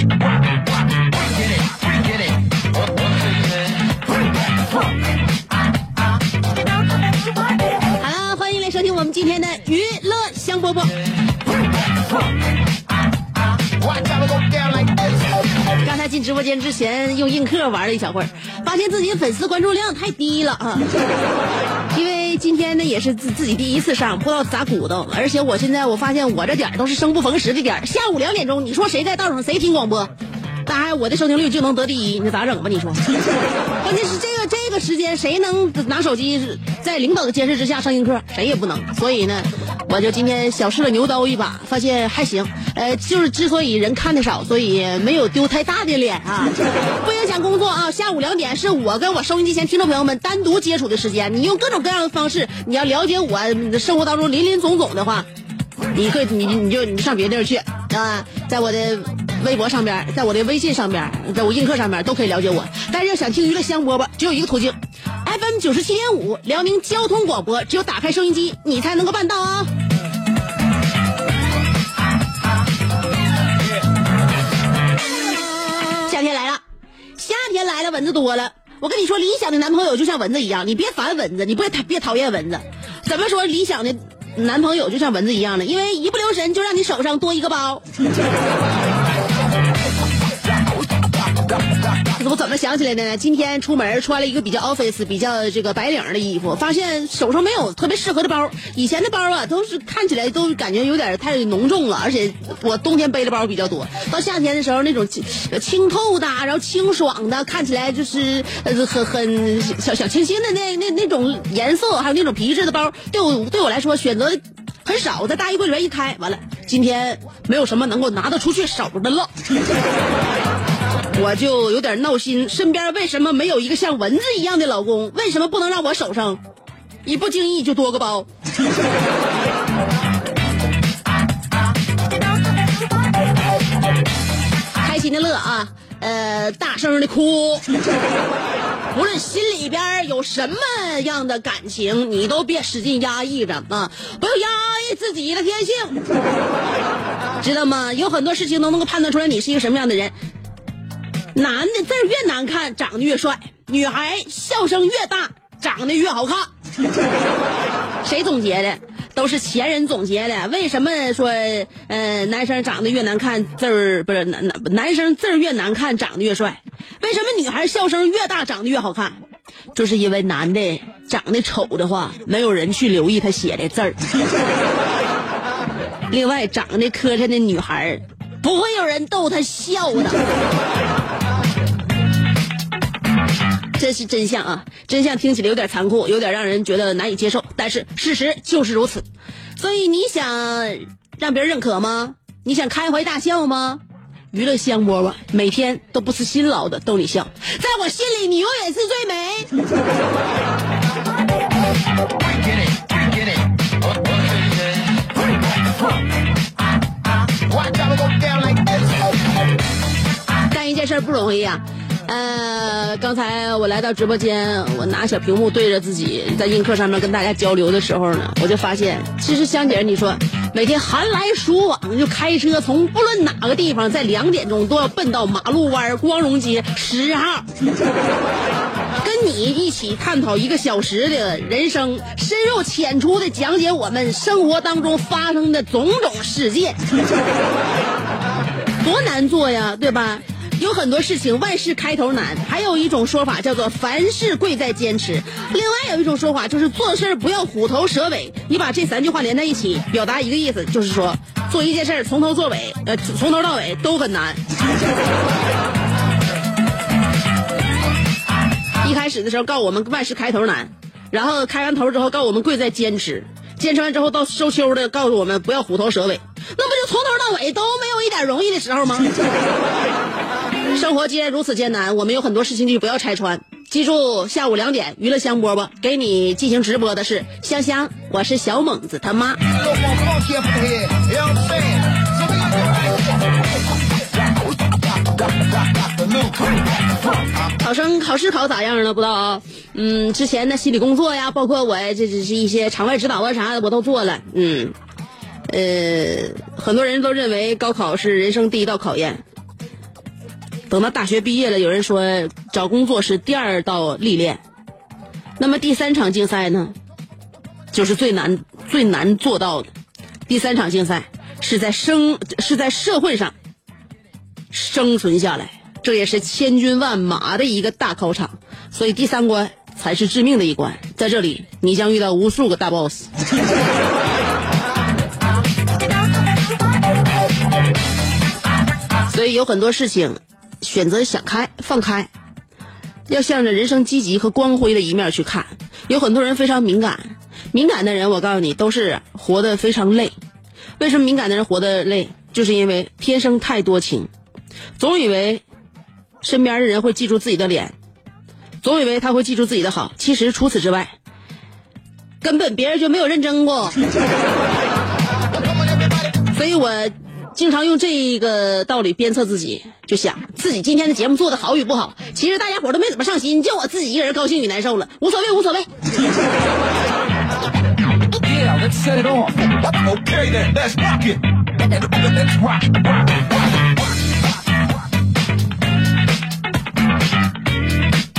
好了，欢迎来收听我们今天的娱乐香饽饽。刚才进直播间之前用映客玩了一小会儿，发现自己粉丝关注量太低了啊！因为今天呢也是自自己第一次上，不知道咋鼓捣，而且我现在我发现我这点儿都是生不逢时的点儿，下午两点钟，你说谁在道上谁听广播？当然我的收听率就能得第一，你咋整吧？你说？关键是这个这个时间谁能拿手机在领导的监视之下上映课？谁也不能。所以呢，我就今天小试了牛刀一把，发现还行。呃，就是之所以人看的少，所以没有丢太大的脸啊，不影响工作啊。下午两点是我跟我收音机前听众朋友们单独接触的时间，你用各种各样的方式，你要了解我生活当中林林总总的话，你可以你你就你上别地儿去啊，在我的微博上边，在我的微信上边，在我映客上边都可以了解我。但是要想听娱乐香饽饽，只有一个途径，FM 九十七点五辽宁交通广播，只有打开收音机，你才能够办到啊。天来了，蚊子多了。我跟你说，理想的男朋友就像蚊子一样，你别烦蚊子，你别别讨厌蚊子。怎么说理想的男朋友就像蚊子一样的？因为一不留神就让你手上多一个包。我怎么想起来的呢？今天出门穿了一个比较 office、比较这个白领的衣服，发现手上没有特别适合的包。以前的包啊，都是看起来都感觉有点太浓重了，而且我冬天背的包比较多。到夏天的时候，那种清清透的，然后清爽的，看起来就是呃很很小小清新的那那那种颜色，还有那种皮质的包，对我对我来说选择很少。在大衣柜里面一开，完了，今天没有什么能够拿得出去手的了。我就有点闹心，身边为什么没有一个像蚊子一样的老公？为什么不能让我手上一不经意就多个包？开心的乐啊，呃，大声的哭。无论心里边有什么样的感情，你都别使劲压抑着啊！不要压抑自己的天性，知道吗？有很多事情都能够判断出来你是一个什么样的人。男的字儿越难看，长得越帅；女孩笑声越大，长得越好看。谁总结的？都是前人总结的。为什么说，呃，男生长得越难看，字儿不是男男男生字儿越难看，长得越帅？为什么女孩笑声越大，长得越好看？就是因为男的长得丑的话，没有人去留意他写的字儿。另外，长得磕碜的女孩，不会有人逗她笑的。这是真相啊！真相听起来有点残酷，有点让人觉得难以接受，但是事实就是如此。所以你想让别人认可吗？你想开怀大笑吗？娱乐香饽饽每天都不辞辛劳的逗你笑，在我心里你永远是最美。干一件事不容易啊、呃，刚才我来到直播间，我拿小屏幕对着自己在映客上面跟大家交流的时候呢，我就发现，其实香姐，你说每天寒来暑往就开车从不论哪个地方，在两点钟都要奔到马路湾光荣街十号，跟你一起探讨一个小时的人生，深入浅出的讲解我们生活当中发生的种种事件，多难做呀，对吧？有很多事情万事开头难，还有一种说法叫做凡事贵在坚持。另外有一种说法就是做事不要虎头蛇尾。你把这三句话连在一起，表达一个意思，就是说做一件事从头做尾，呃，从头到尾都很难。一开始的时候告诉我们万事开头难，然后开完头之后告诉我们贵在坚持，坚持完之后到收秋的告诉我们不要虎头蛇尾，那不就从头到尾都没有一点容易的时候吗？生活既然如此艰难，我们有很多事情就不要拆穿。记住，下午两点娱乐香饽饽给你进行直播的是香香，我是小猛子他妈。考生考试考咋样了？不知道啊。嗯，之前的心理工作呀，包括我这这是一些场外指导啊啥的，我都做了。嗯，呃，很多人都认为高考是人生第一道考验。等到大学毕业了，有人说找工作是第二道历练，那么第三场竞赛呢，就是最难最难做到的。第三场竞赛是在生是在社会上生存下来，这也是千军万马的一个大考场，所以第三关才是致命的一关，在这里你将遇到无数个大 boss。所以有很多事情。选择想开放开，要向着人生积极和光辉的一面去看。有很多人非常敏感，敏感的人我告诉你都是活得非常累。为什么敏感的人活得累？就是因为天生太多情，总以为身边的人会记住自己的脸，总以为他会记住自己的好。其实除此之外，根本别人就没有认真过。所以我。经常用这个道理鞭策自己，就想自己今天的节目做的好与不好，其实大家伙都没怎么上心，就我自己一个人高兴与难受了，无所谓，无所谓。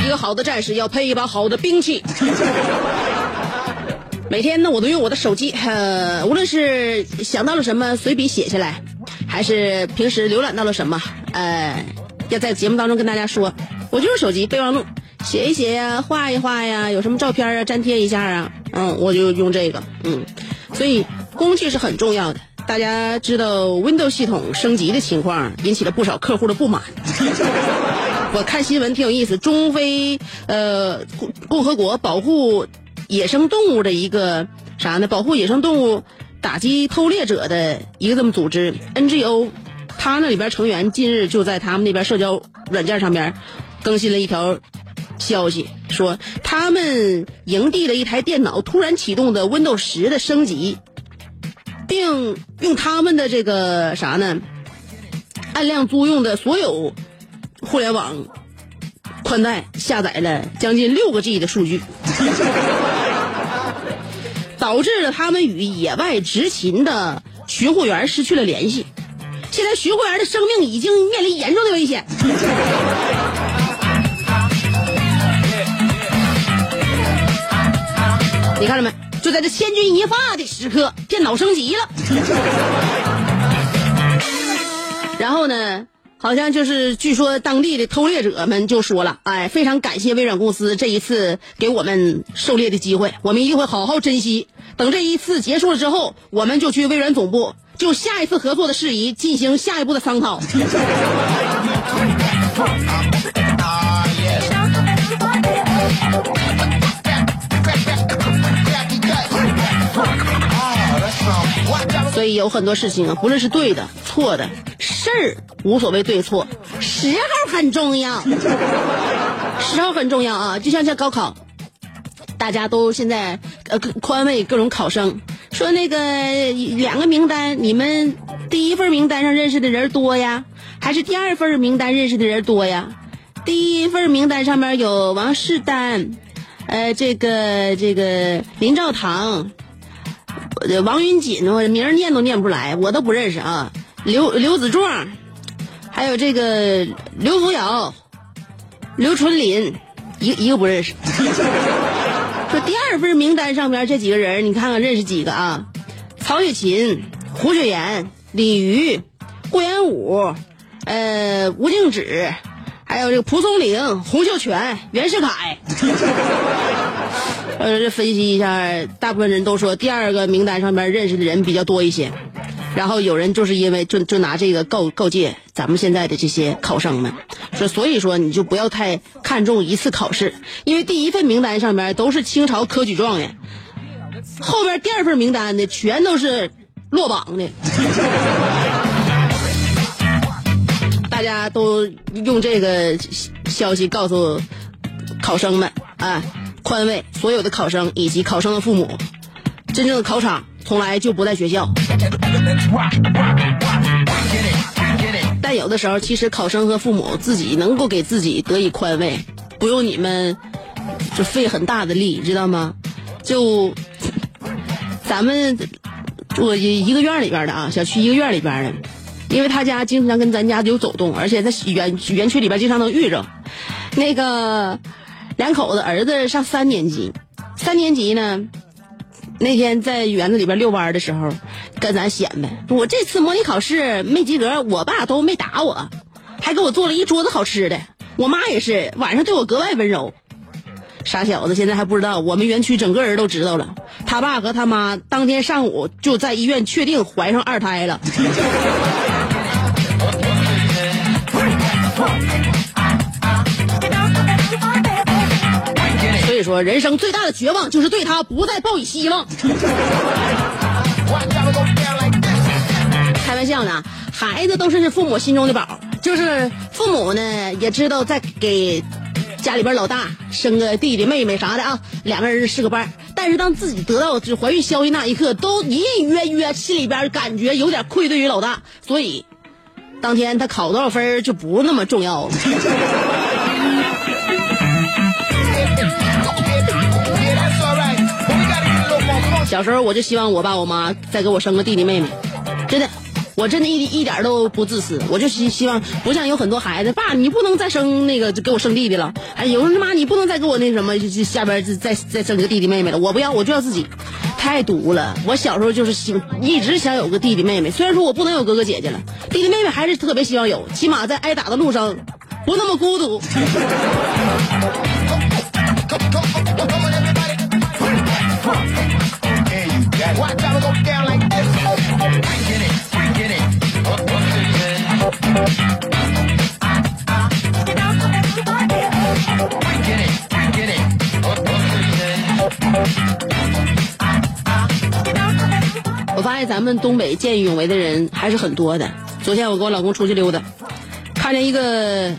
一个好的战士要配一把好的兵器。每天呢，我都用我的手机，呃，无论是想到了什么，随笔写下来。还是平时浏览到了什么？呃，要在节目当中跟大家说，我就是手机备忘录，写一写呀，画一画呀，有什么照片啊，粘贴一下啊，嗯，我就用这个，嗯，所以工具是很重要的。大家知道 Windows 系统升级的情况，引起了不少客户的不满。我看新闻挺有意思，中非呃共共和国保护野生动物的一个啥呢？保护野生动物。打击偷猎者的一个这么组织。NGO，他那里边成员近日就在他们那边社交软件上面更新了一条消息，说他们营地的一台电脑突然启动的 Windows 十的升级，并用他们的这个啥呢，按量租用的所有互联网宽带下载了将近六个 G 的数据。导致了他们与野外执勤的巡护员失去了联系，现在巡护员的生命已经面临严重的危险。你看着没？就在这千钧一发的时刻，电脑升级了。然后呢？好像就是，据说当地的偷猎者们就说了：“哎，非常感谢微软公司这一次给我们狩猎的机会，我们一定会好好珍惜。等这一次结束了之后，我们就去微软总部，就下一次合作的事宜进行下一步的商讨。”所以有很多事情啊，不论是对的、错的。事儿无所谓对错，时候很重要，时候很重要啊！就像这高考，大家都现在呃宽慰各种考生，说那个两个名单，你们第一份名单上认识的人多呀，还是第二份名单认识的人多呀？第一份名单上面有王世丹，呃，这个这个林兆堂，王云锦，我名儿念都念不出来，我都不认识啊。刘刘子壮，还有这个刘福尧、刘春林，一一个不认识。说第二份名单上边这几个人，你看看认识几个啊？曹雪芹、胡雪岩、李渔、顾炎武，呃，吴敬梓，还有这个蒲松龄、洪秀全、袁世凯。呃，这分析一下，大部分人都说第二个名单上面认识的人比较多一些，然后有人就是因为就就拿这个告告诫咱们现在的这些考生们，说所以说你就不要太看重一次考试，因为第一份名单上面都是清朝科举状元，后边第二份名单的全都是落榜的。大家都用这个消息告诉考生们啊，宽慰所有的考生以及考生的父母，真正的考场从来就不在学校。但有的时候，其实考生和父母自己能够给自己得以宽慰，不用你们就费很大的力，知道吗？就咱们我一个院里边的啊，小区一个院里边的，因为他家经常跟咱家有走动，而且在园园区里边经常能遇着。那个两口子儿子上三年级，三年级呢，那天在园子里边遛弯的时候，跟咱显摆，我这次模拟考试没及格，我爸都没打我，还给我做了一桌子好吃的。我妈也是，晚上对我格外温柔。傻小子，现在还不知道，我们园区整个人都知道了。他爸和他妈当天上午就在医院确定怀上二胎了。所以说，人生最大的绝望就是对他不再抱以希望。开玩笑呢，孩子都是父母心中的宝，就是父母呢也知道在给家里边老大生个弟弟妹妹啥的啊，两个人是个伴。但是当自己得到这怀孕消息那一刻，都隐隐约约心里边感觉有点愧对于老大，所以当天他考多少分就不那么重要了。小时候我就希望我爸我妈再给我生个弟弟妹妹，真的，我真的一一点都不自私，我就希希望不像有很多孩子，爸你不能再生那个就给我生弟弟了，哎，有人妈你不能再给我那什么下边再再生个弟弟妹妹了，我不要，我就要自己，太毒了。我小时候就是希一直想有个弟弟妹妹，虽然说我不能有哥哥姐姐了，弟弟妹妹还是特别希望有，起码在挨打的路上不那么孤独。我发现咱们东北见义勇为的人还是很多的。昨天我跟我老公出去溜达，看见一个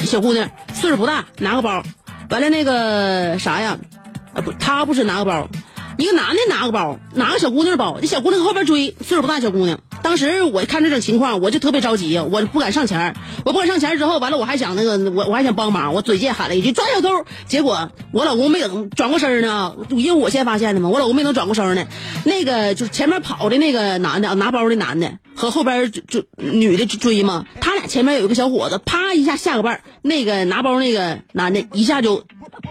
小姑娘，岁数不大，拿个包，完了那个啥呀，啊不，她不是拿个包，一个男的拿个包，拿个小姑娘包，那小姑娘后边追，岁数不大小姑娘。当时我看这种情况，我就特别着急，我不敢上前。我不敢上前之后，完了我还想那个，我我还想帮忙，我嘴贱喊了一句抓小偷，结果我老公没等转过身呢，因为我先发现的嘛，我老公没等转过身呢，那个就是前面跑的那个男的拿包的男的和后边就就女的追嘛，他俩前面有一个小伙子，啪一下下个绊那个拿包那个男的一下就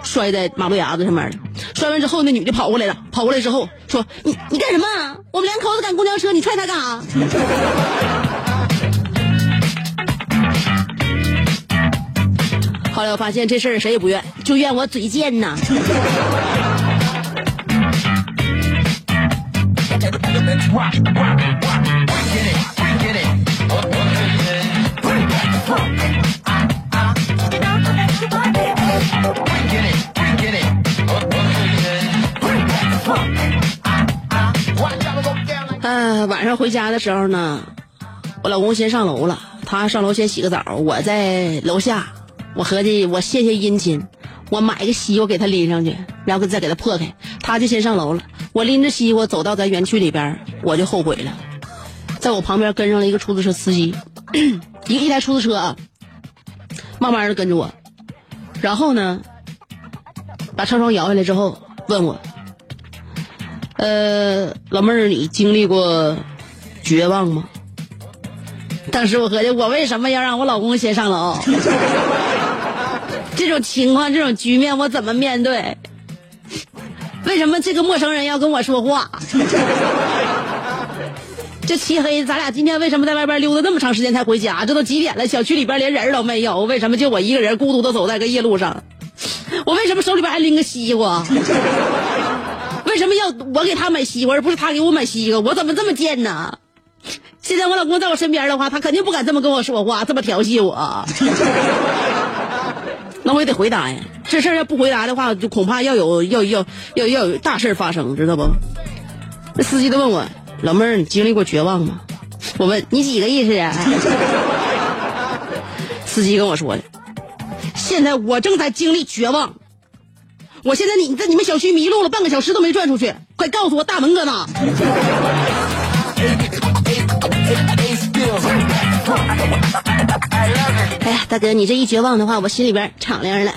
摔在马路牙子上面了，摔完之后那女的跑过来了，跑过来之后说你你干什么？我们两口子赶公交车，你踹他干啥？后来我发现这事儿谁也不怨，就怨我嘴贱呐。晚上回家的时候呢，我老公先上楼了，他上楼先洗个澡，我在楼下，我合计我谢谢殷勤，我买个西瓜给他拎上去，然后再给他破开，他就先上楼了。我拎着西瓜走到咱园区里边，我就后悔了，在我旁边跟上了一个出租车司机，一一台出租车啊，慢慢的跟着我，然后呢，把车窗摇下来之后问我。呃，老妹儿，你经历过绝望吗？当时我合计，我为什么要让我老公先上楼？这种情况，这种局面，我怎么面对？为什么这个陌生人要跟我说话？这漆黑，咱俩今天为什么在外边溜达那么长时间才回家？这都几点了？小区里边连人都没有，为什么就我一个人孤独的走在个夜路上？我为什么手里边还拎个西瓜？为什么要我给他买西瓜，而不是他给我买西瓜？我怎么这么贱呢？现在我老公在我身边的话，他肯定不敢这么跟我说话，这么调戏我。那我也得回答呀。这事儿要不回答的话，就恐怕要有要要要要有大事发生，知道不？那司机都问我，老妹儿，你经历过绝望吗？我问你几个意思啊？司机跟我说的，现在我正在经历绝望。我现在你在你们小区迷路了半个小时都没转出去，快告诉我大门搁哪？哎呀，大哥，你这一绝望的话，我心里边敞亮了。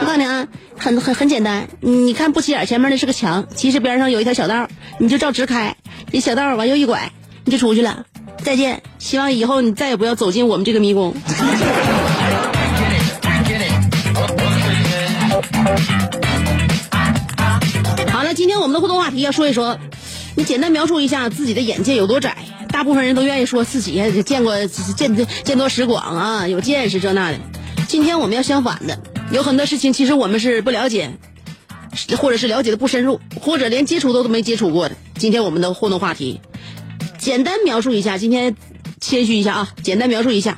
我告诉你啊，很很很简单，你看不起眼前面那是个墙，其实边上有一条小道，你就照直开，这小道往右一拐，你就出去了。再见，希望以后你再也不要走进我们这个迷宫。好了，今天我们的互动话题要说一说，你简单描述一下自己的眼界有多窄。大部分人都愿意说自己见过见见多识广啊，有见识这那的。今天我们要相反的，有很多事情其实我们是不了解，或者是了解的不深入，或者连接触都都没接触过的。今天我们的互动话题，简单描述一下，今天谦虚一下啊，简单描述一下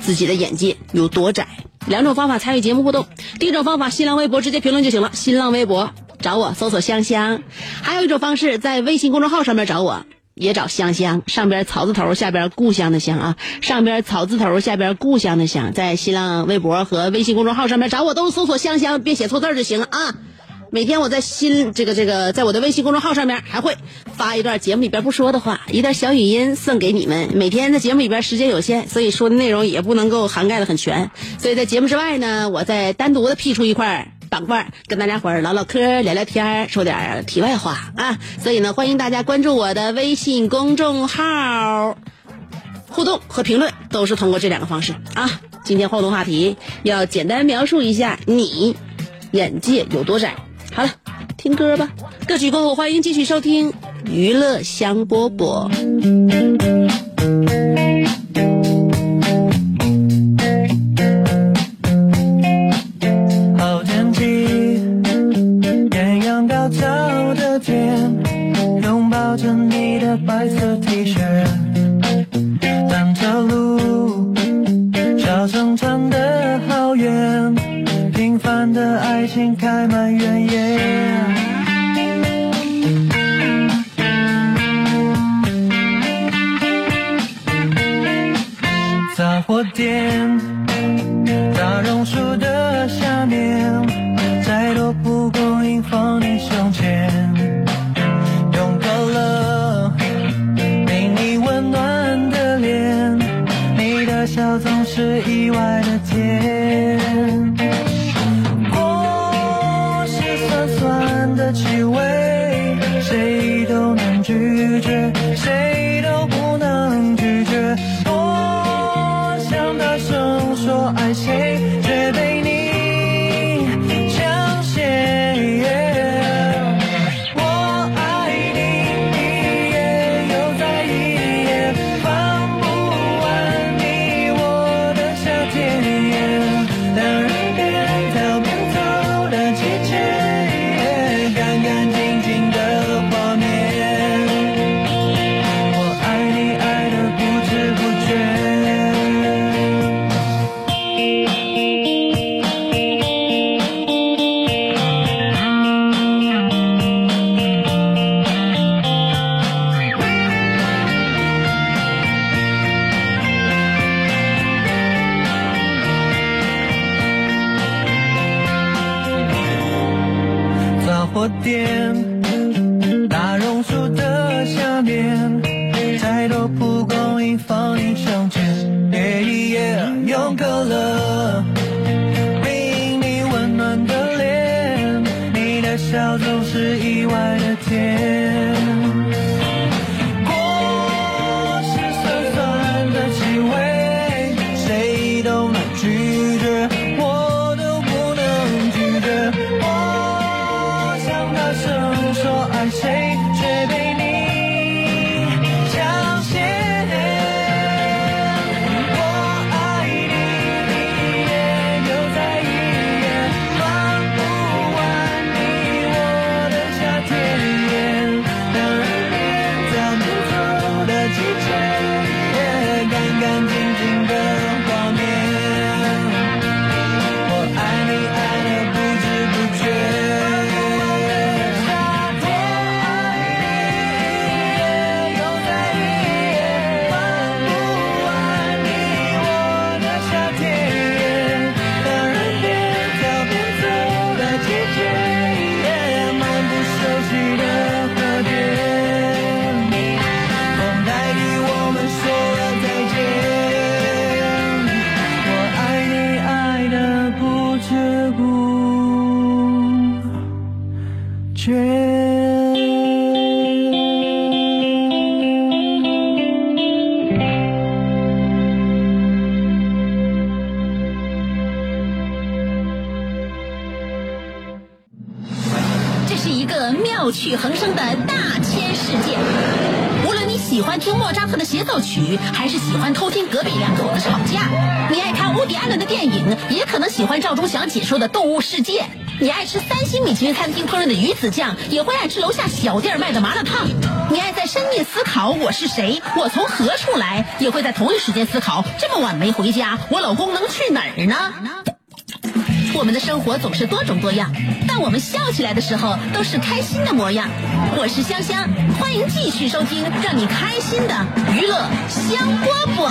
自己的眼界有多窄。两种方法参与节目互动，第一种方法新浪微博直接评论就行了，新浪微博找我搜索香香；还有一种方式在微信公众号上面找我。也找香香，上边草字头，下边故乡的乡啊，上边草字头，下边故乡的乡，在新浪微博和微信公众号上面找我，都搜索香香，别写错字就行了啊。每天我在新这个这个，在我的微信公众号上面还会发一段节目里边不说的话，一段小语音送给你们。每天在节目里边时间有限，所以说的内容也不能够涵盖的很全，所以在节目之外呢，我再单独的辟出一块。板块跟大家伙儿唠唠嗑、聊聊天，说点题外话啊！所以呢，欢迎大家关注我的微信公众号，互动和评论都是通过这两个方式啊。今天互动话题要简单描述一下你眼界有多窄。好了，听歌吧。歌曲过后，欢迎继续收听娱乐香饽饽。解说的《动物世界》。你爱吃三星米其林餐厅烹饪的鱼子酱，也会爱吃楼下小店卖的麻辣烫。你爱在深夜思考我是谁，我从何处来，也会在同一时间思考这么晚没回家，我老公能去哪儿呢？我们的生活总是多种多样，但我们笑起来的时候都是开心的模样。我是香香，欢迎继续收听让你开心的娱乐香饽饽。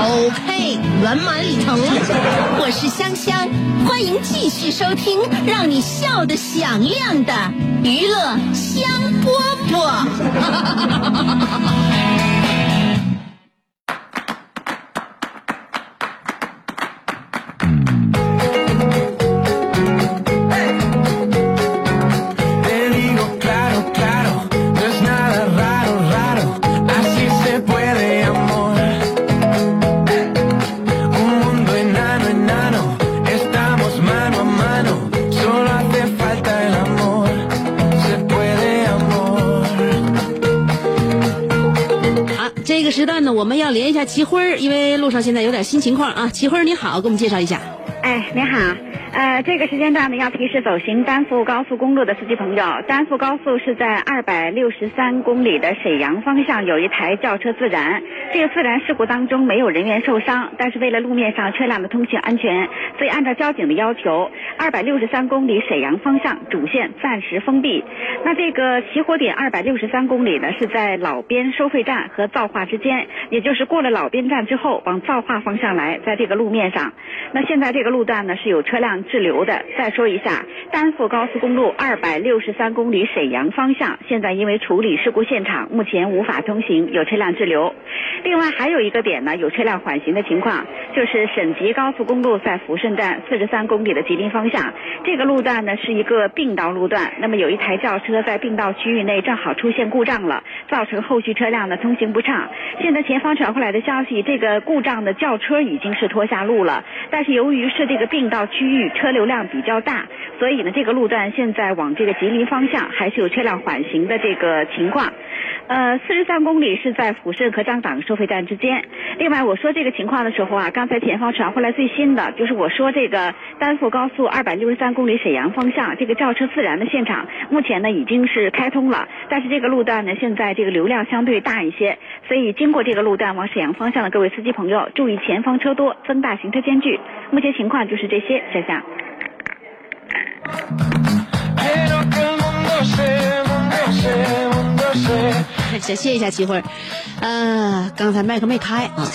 OK，圆满礼成。我是香香，欢迎继续收听让你笑得响亮的娱乐香饽饽。齐辉儿，因为路上现在有点新情况啊。齐辉儿你好，给我们介绍一下。哎，你好，呃，这个时间段呢，要提示走行丹阜高速公路的司机朋友，丹阜高速是在二百六十三公里的沈阳方向有一台轿车自燃，这个自燃事故当中没有人员受伤，但是为了路面上车辆的通行安全，所以按照交警的要求，二百六十三公里沈阳方向主线暂时封闭。那这个起火点二百六十三公里呢，是在老边收费站和造化之间，也就是过了老边站之后往造化方向来，在这个路面上。那现在这个路段呢是有车辆滞留的。再说一下，丹阜高速公路二百六十三公里沈阳方向，现在因为处理事故现场，目前无法通行，有车辆滞留。另外还有一个点呢，有车辆缓行的情况，就是省级高速公路在抚顺站四十三公里的吉林方向，这个路段呢是一个并道路段，那么有一台轿车在并道区域内正好出现故障了，造成后续车辆呢通行不畅。现在前方传回来的消息，这个故障的轿车已经是拖下路了，但是由于是这个并道区域车流量比较大，所以呢这个路段现在往这个吉林方向还是有车辆缓行的这个情况。呃，四十三公里是在抚顺和张党收费站之间。另外，我说这个情况的时候啊，刚才前方传回来最新的，就是我说这个丹阜高速二百六十三公里沈阳方向这个轿车自燃的现场，目前呢已经是开通了，但是这个路段呢现在这个流量相对大一些，所以经过这个路段往沈阳方向的各位司机朋友，注意前方车多，增大行车间距。目前情况就是这些，谢谢。先谢一下齐慧，呃，刚才麦克没开啊，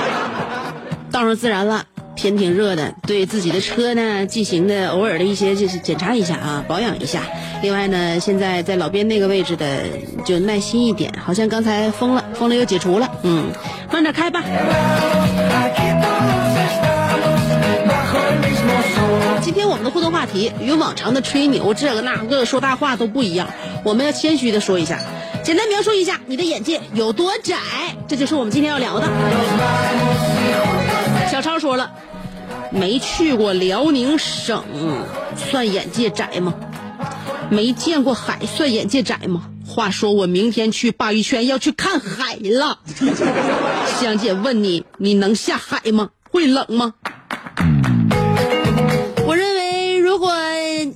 道上自然了，天挺热的，对自己的车呢进行的偶尔的一些就是检查一下啊，保养一下。另外呢，现在在老边那个位置的就耐心一点，好像刚才封了，封了又解除了，嗯，慢点开吧。今天我们的互动话题与往常的吹牛这个那个说大话都不一样，我们要谦虚的说一下，简单描述一下你的眼界有多窄，这就是我们今天要聊的。小超说了，没去过辽宁省，算眼界窄吗？没见过海，算眼界窄吗？话说我明天去鲅鱼圈要去看海了，香姐问你，你能下海吗？会冷吗？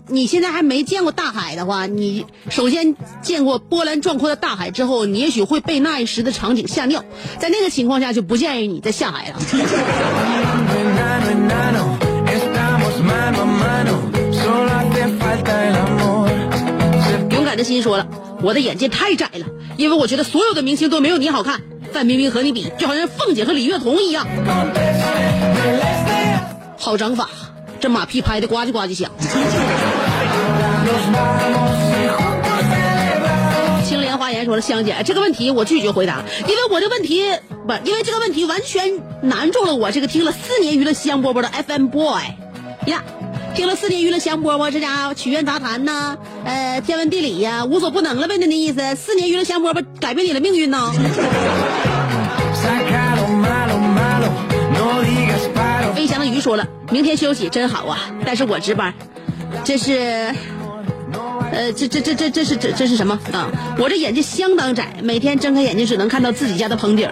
你现在还没见过大海的话，你首先见过波澜壮阔的大海之后，你也许会被那一时的场景吓尿，在那个情况下就不建议你再下海了。勇敢的心说了，我的眼界太窄了，因为我觉得所有的明星都没有你好看。范冰冰和你比，就好像凤姐和李月彤一样。好掌法，这马屁拍的呱唧呱唧响。青莲花言说了，香姐，这个问题我拒绝回答，因为我这问题不，因为这个问题完全难住了我这个听了四年娱乐香饽饽的 FM boy 呀。听了四年娱乐香饽饽，这家伙曲苑杂谈呐，呃，天文地理呀、无所不能了呗，那那意思。四年娱乐香饽饽改变你的命运呢。飞翔的鱼说了，明天休息真好啊，但是我值班，这是，呃，这这这这这是这这是什么啊？我这眼睛相当窄，每天睁开眼睛只能看到自己家的棚顶。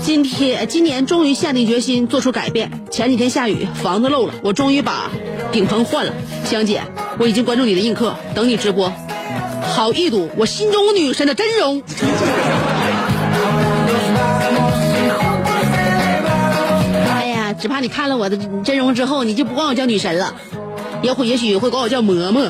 今天今年终于下定决心做出改变。前几天下雨，房子漏了，我终于把顶棚换了。香姐，我已经关注你的映客，等你直播，好一睹我心中女神的真容。哎呀，只怕你看了我的真容之后，你就不管我叫女神了，也会也许会管我叫嬷嬷。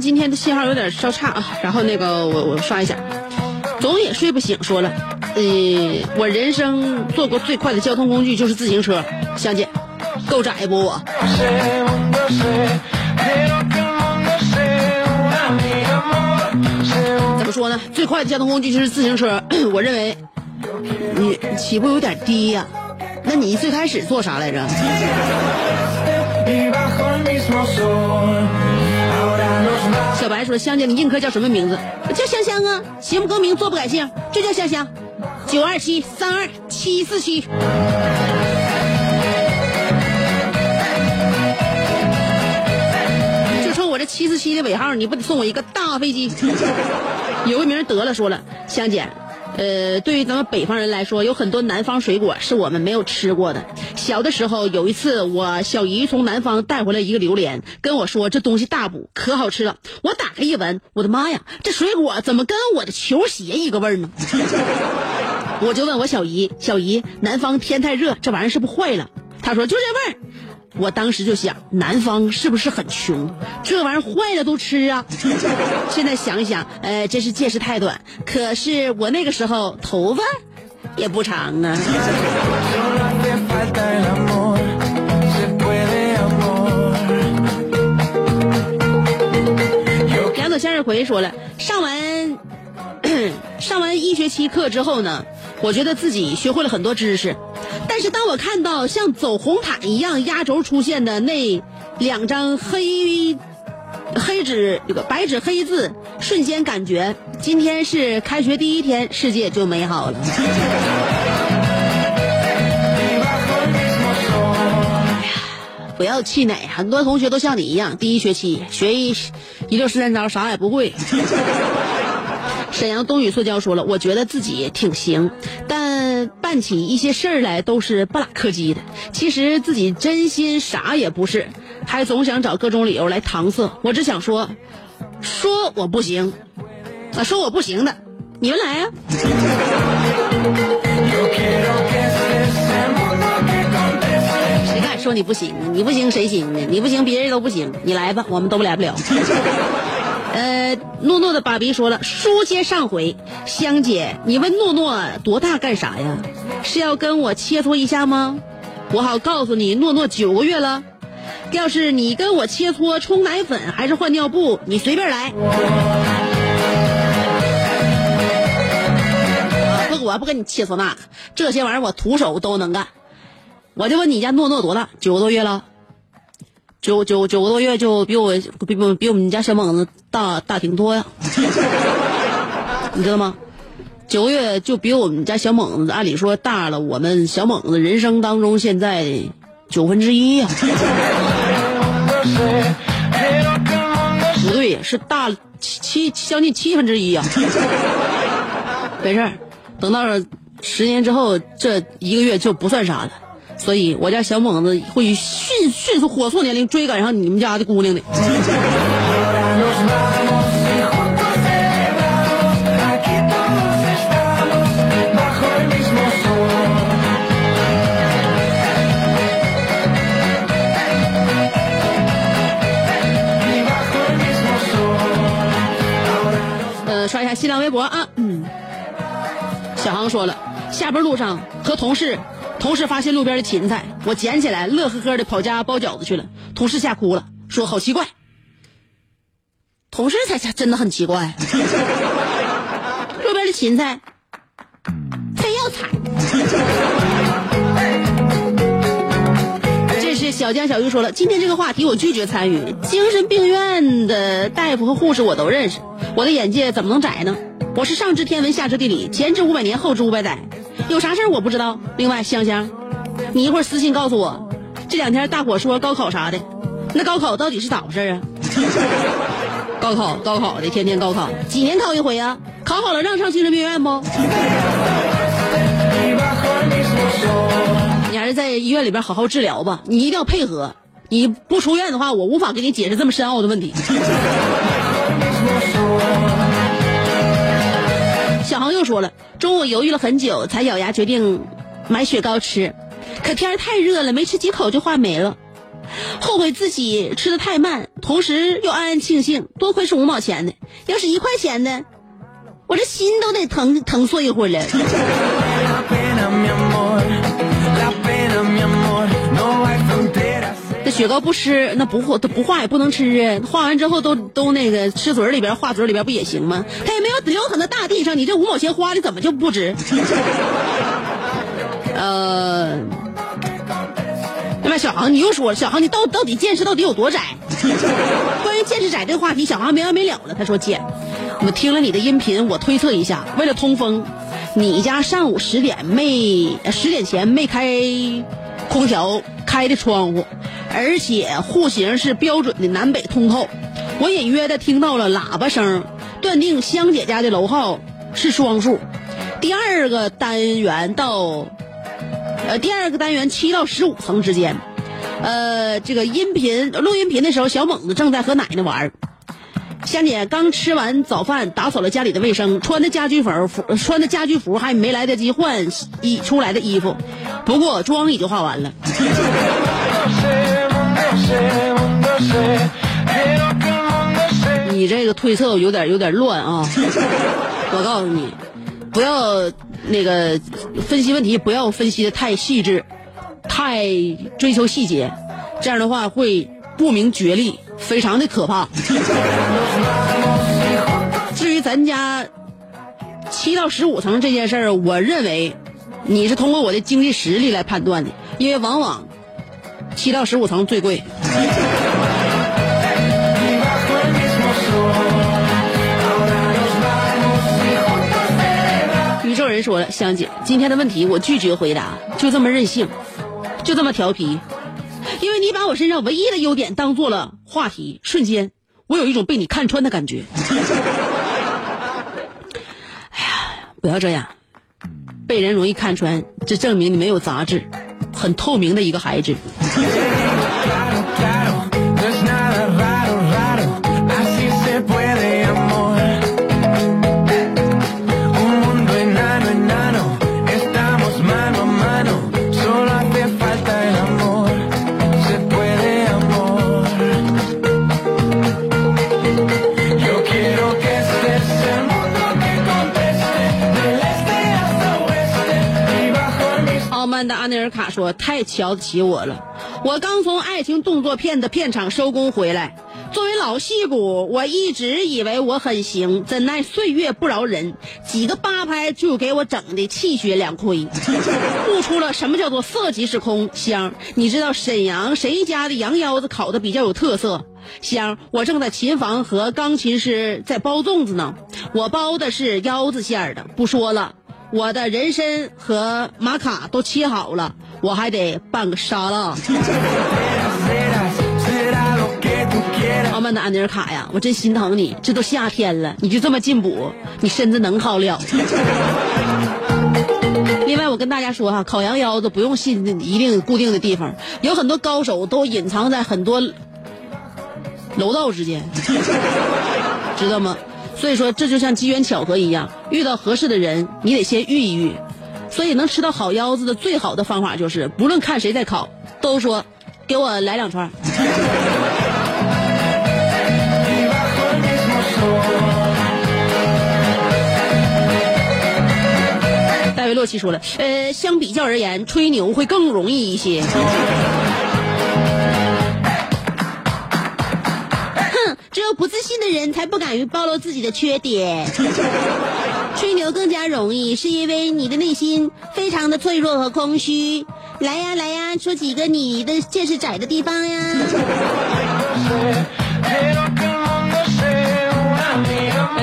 今天的信号有点稍差啊，然后那个我我刷一下，总也睡不醒。说了，呃，我人生坐过最快的交通工具就是自行车，香姐，够窄不我？怎么说呢？最快的交通工具就是自行车，我认为你起步有点低呀、那你最开始做啥来着？小白说：“香姐，你映客叫什么名字？叫香香啊，行不更名，坐不改姓，就叫香香。九二七三二七四七。就冲我这七四七的尾号，你不得送我一个大飞机？有个名得了，说了，香姐。”呃，对于咱们北方人来说，有很多南方水果是我们没有吃过的。小的时候有一次，我小姨从南方带回来一个榴莲，跟我说这东西大补，可好吃了。我打开一闻，我的妈呀，这水果怎么跟我的球鞋一个味儿呢？我就问我小姨，小姨，南方天太热，这玩意儿是不是坏了？她说就这味儿。我当时就想，南方是不是很穷？这玩意儿坏了都吃啊！现在想一想，呃，真是见识太短。可是我那个时候头发也不长啊。两朵向日葵说了，上完 上完一学期课之后呢，我觉得自己学会了很多知识，但是当我看到像走红毯一样压轴出现的那两张黑黑纸这个白纸黑字，瞬间感觉今天是开学第一天，世界就美好了。不要气馁，很多同学都像你一样，第一学期学一一溜十三招，啥也不会。沈阳冬雨塑胶说了，我觉得自己挺行，但办起一些事儿来都是不拉客气的。其实自己真心啥也不是，还总想找各种理由来搪塞。我只想说，说我不行，啊，说我不行的，你们来呀、谁敢说你不行？你不行谁行呢？你不行别人都不行，你来吧，我们都来不了。呃，诺诺的爸比说了，书接上回，香姐，你问诺诺多大干啥呀？是要跟我切磋一下吗？我好告诉你，诺诺九个月了。要是你跟我切磋冲奶粉还是换尿布，你随便来。不，我不跟你切磋那个，这些玩意儿我徒手都能干。我就问你家诺诺多大？九个多月了。九九九个多月就比我比比比我们家小猛子大大挺多呀，你知道吗？九个月就比我们家小猛子，按理说大了我们小猛子人生当中现在九分之一呀。不 对，是大七七将近七分之一呀。没事儿，等到十年之后，这一个月就不算啥了。所以我家小猛子会迅迅速火速年龄追赶上你们家的姑娘的。呃，刷一下新浪微博啊，嗯，小航说了，下班路上和同事。同事发现路边的芹菜，我捡起来，乐呵呵的跑家包饺子去了。同事吓哭了，说好奇怪。同事才真的很奇怪，路边的芹菜，非要采。这是小江小鱼说了，今天这个话题我拒绝参与。精神病院的大夫和护士我都认识，我的眼界怎么能窄呢？我是上知天文，下知地理，前知五百年，后知五百载。有啥事儿我不知道。另外，香香，你一会儿私信告诉我，这两天大伙说高考啥的，那高考到底是咋回事啊？高考，高考的，天天高考，几年考一回啊？考好了让上精神病院不？你还是在医院里边好好治疗吧，你一定要配合。你不出院的话，我无法给你解释这么深奥的问题。小航又说了，中午犹豫了很久，才咬牙决定买雪糕吃，可天儿太热了，没吃几口就化没了，后悔自己吃的太慢，同时又暗暗庆幸，多亏是五毛钱的，要是一块钱的，我这心都得疼疼碎一会儿了。雪糕不吃，那不化，不化也不能吃啊！化完之后都都那个吃嘴里边，化嘴里边不也行吗？它也没有流淌到大地上，你这五毛钱花的怎么就不值？呃，那么小航你又说，小航你到到底见识到底有多窄？关于见识窄这个话题，小航没完没了了。他说姐，我听了你的音频，我推测一下，为了通风，你家上午十点没十点前没开空调开的窗户。而且户型是标准的南北通透，我隐约的听到了喇叭声，断定香姐家的楼号是双数。第二个单元到，呃，第二个单元七到十五层之间，呃，这个音频录音频的时候，小猛子正在和奶奶玩。香姐刚吃完早饭，打扫了家里的卫生，穿的家居服，穿的家居服还没来得及换衣出来的衣服，不过妆已经化完了。你这个推测有点有点乱啊！我告诉你，不要那个分析问题，不要分析的太细致，太追求细节，这样的话会不明觉厉，非常的可怕。至于咱家七到十五层这件事儿我认为你是通过我的经济实力来判断的因为往往七到十五层最贵。宇宙人说了香姐今天的问题我拒绝回答就这么任性就这么调皮。因为你把我身上唯一的优点当做了话题，瞬间我有一种被你看穿的感觉。哎呀，不要这样，被人容易看穿，这证明你没有杂质，很透明的一个孩子。他说：“太瞧得起我了，我刚从爱情动作片的片场收工回来。作为老戏骨，我一直以为我很行，怎奈岁月不饶人，几个八拍就给我整的气血两亏，悟出了什么叫做色即是空。香，你知道沈阳谁家的羊腰子烤的比较有特色？香，我正在琴房和钢琴师在包粽子呢，我包的是腰子馅儿的。不说了。”我的人参和玛卡都切好了，我还得办个沙拉。serás, será lo que tú quieras. 傲慢的安尼尔卡呀，我真心疼你，这都夏天了，你就这么进补，你身子能好了。另外，我跟大家说哈，烤羊腰子不用信一定固定的地方，有很多高手都隐藏在很多楼道之间，知道吗？所以说，这就像机缘巧合一样，遇到合适的人，你得先遇一遇。所以，能吃到好腰子的最好的方法就是，不论看谁在烤，都说给我来两串。戴维洛奇说了，呃，相比较而言，吹牛会更容易一些。哼，只有不自信的人才不敢于暴露自己的缺点。吹牛更加容易，是因为你的内心非常的脆弱和空虚。来呀来呀，说几个你的见识窄的地方呀。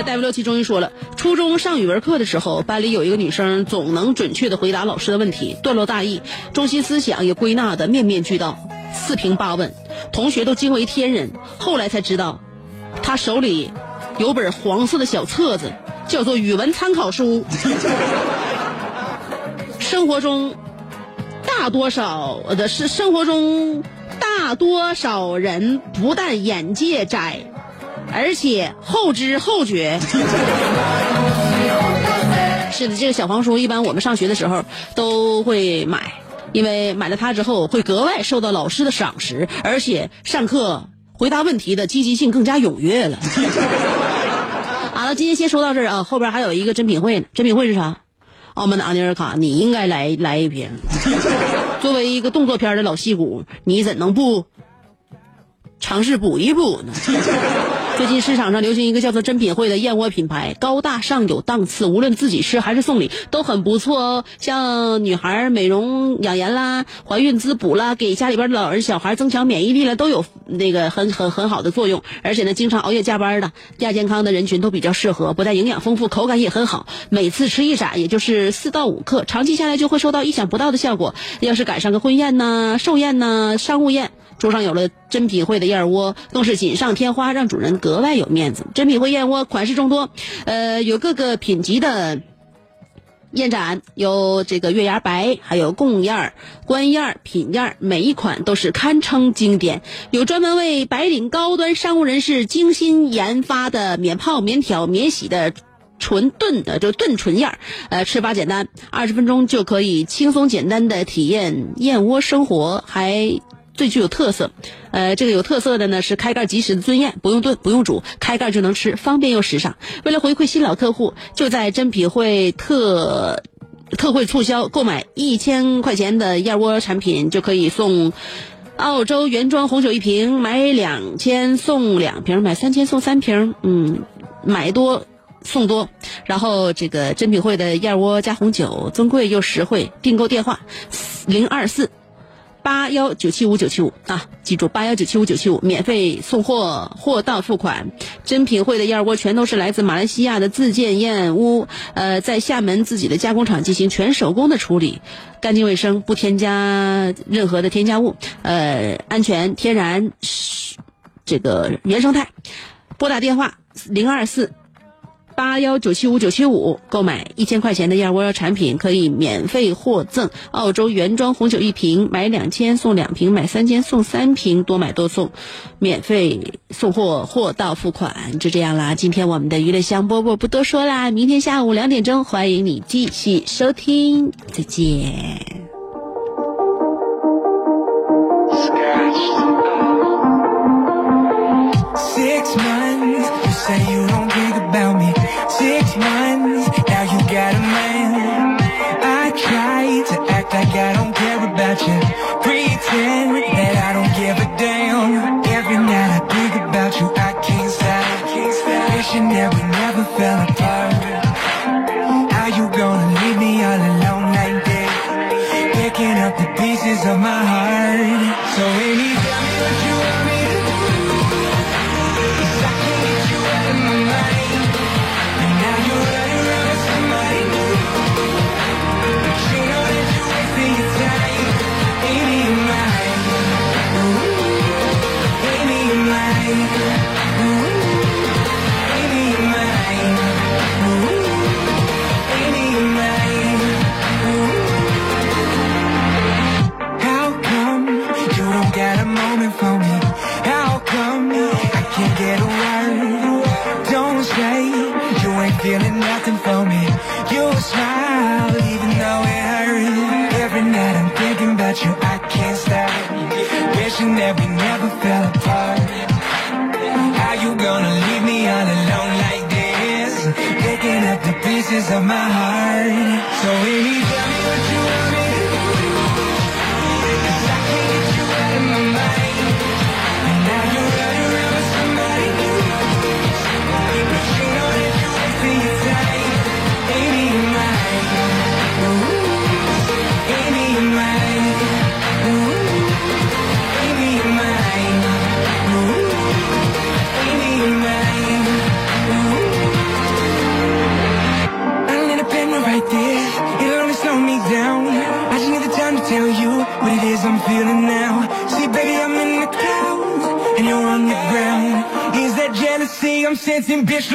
戴维洛奇终于说了，初中上语文课的时候，班里有一个女生总能准确的回答老师的问题，段落大意，中心思想也归纳的面面俱到，四平八稳，同学都惊为天人。后来才知道，她手里有本黄色的小册子，叫做语文参考书。生活中，大多少的是生活中大多少人不但眼界窄，而且后知后觉。是的，这个小黄书一般我们上学的时候都会买，因为买了它之后会格外受到老师的赏识，而且上课回答问题的积极性更加踊跃了。今天先说到这儿啊，后边还有一个珍品会呢。珍品会是啥？澳门的阿尼尔卡，你应该来来一瓶。作为一个动作片的老戏骨，你怎能不尝试补一补呢？最近市场上流行一个叫做“珍品汇”的燕窝品牌，高大上有档次，无论自己吃还是送礼都很不错哦。像女孩美容养颜啦、怀孕滋补啦、给家里边的老人小孩增强免疫力了，都有那个很很很好的作用。而且呢，经常熬夜加班的亚健康的人群都比较适合，不但营养丰富，口感也很好。每次吃一盏，也就是四到五克，长期下来就会收到意想不到的效果。要是赶上个婚宴呐、寿宴呐、商务宴。桌上有了珍品汇的燕窝，更是锦上添花，让主人格外有面子。珍品汇燕窝款式众多，呃，有各个品级的燕盏，有这个月牙白，还有贡燕、官燕、品燕，每一款都是堪称经典。有专门为白领高端商务人士精心研发的免泡、免挑、免洗的。纯炖的就炖纯燕儿，呃，吃法简单，二十分钟就可以轻松简单的体验燕窝生活，还最具有特色。呃，这个有特色的呢是开盖即食的尊燕，不用炖不用煮，开盖就能吃，方便又时尚。为了回馈新老客户，就在珍品汇特特惠促销，购买一千块钱的燕窝产品就可以送。澳洲原装红酒一瓶，买两千送两瓶，买三千送三瓶。嗯，买多送多。然后这个珍品汇的燕窝加红酒，尊贵又实惠。订购电话：零二四八幺九七五九七五啊，记住八幺九七五九七五，免费送货，货到付款。真品汇的燕窝全都是来自马来西亚的自建燕屋，呃，在厦门自己的加工厂进行全手工的处理，干净卫生，不添加任何的添加物，呃，安全天然，这个原生态。拨打电话零二四。八幺九七五九七五，购买一千块钱的燕窝产品可以免费获赠澳洲原装红酒一瓶，买两千送两瓶，买三千送三瓶，多买多送，免费送货，货到付款，就这样啦。今天我们的娱乐香饽饽不多说啦，明天下午两点钟欢迎你继续收听，再见。That we never fell apart.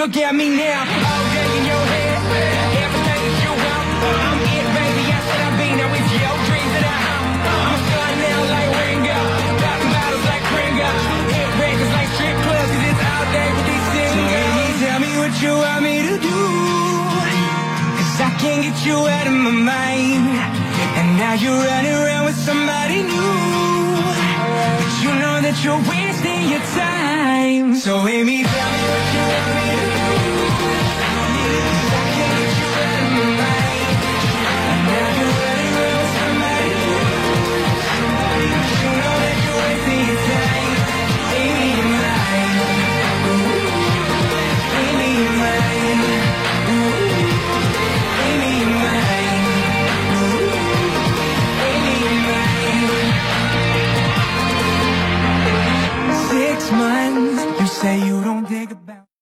Look at me now.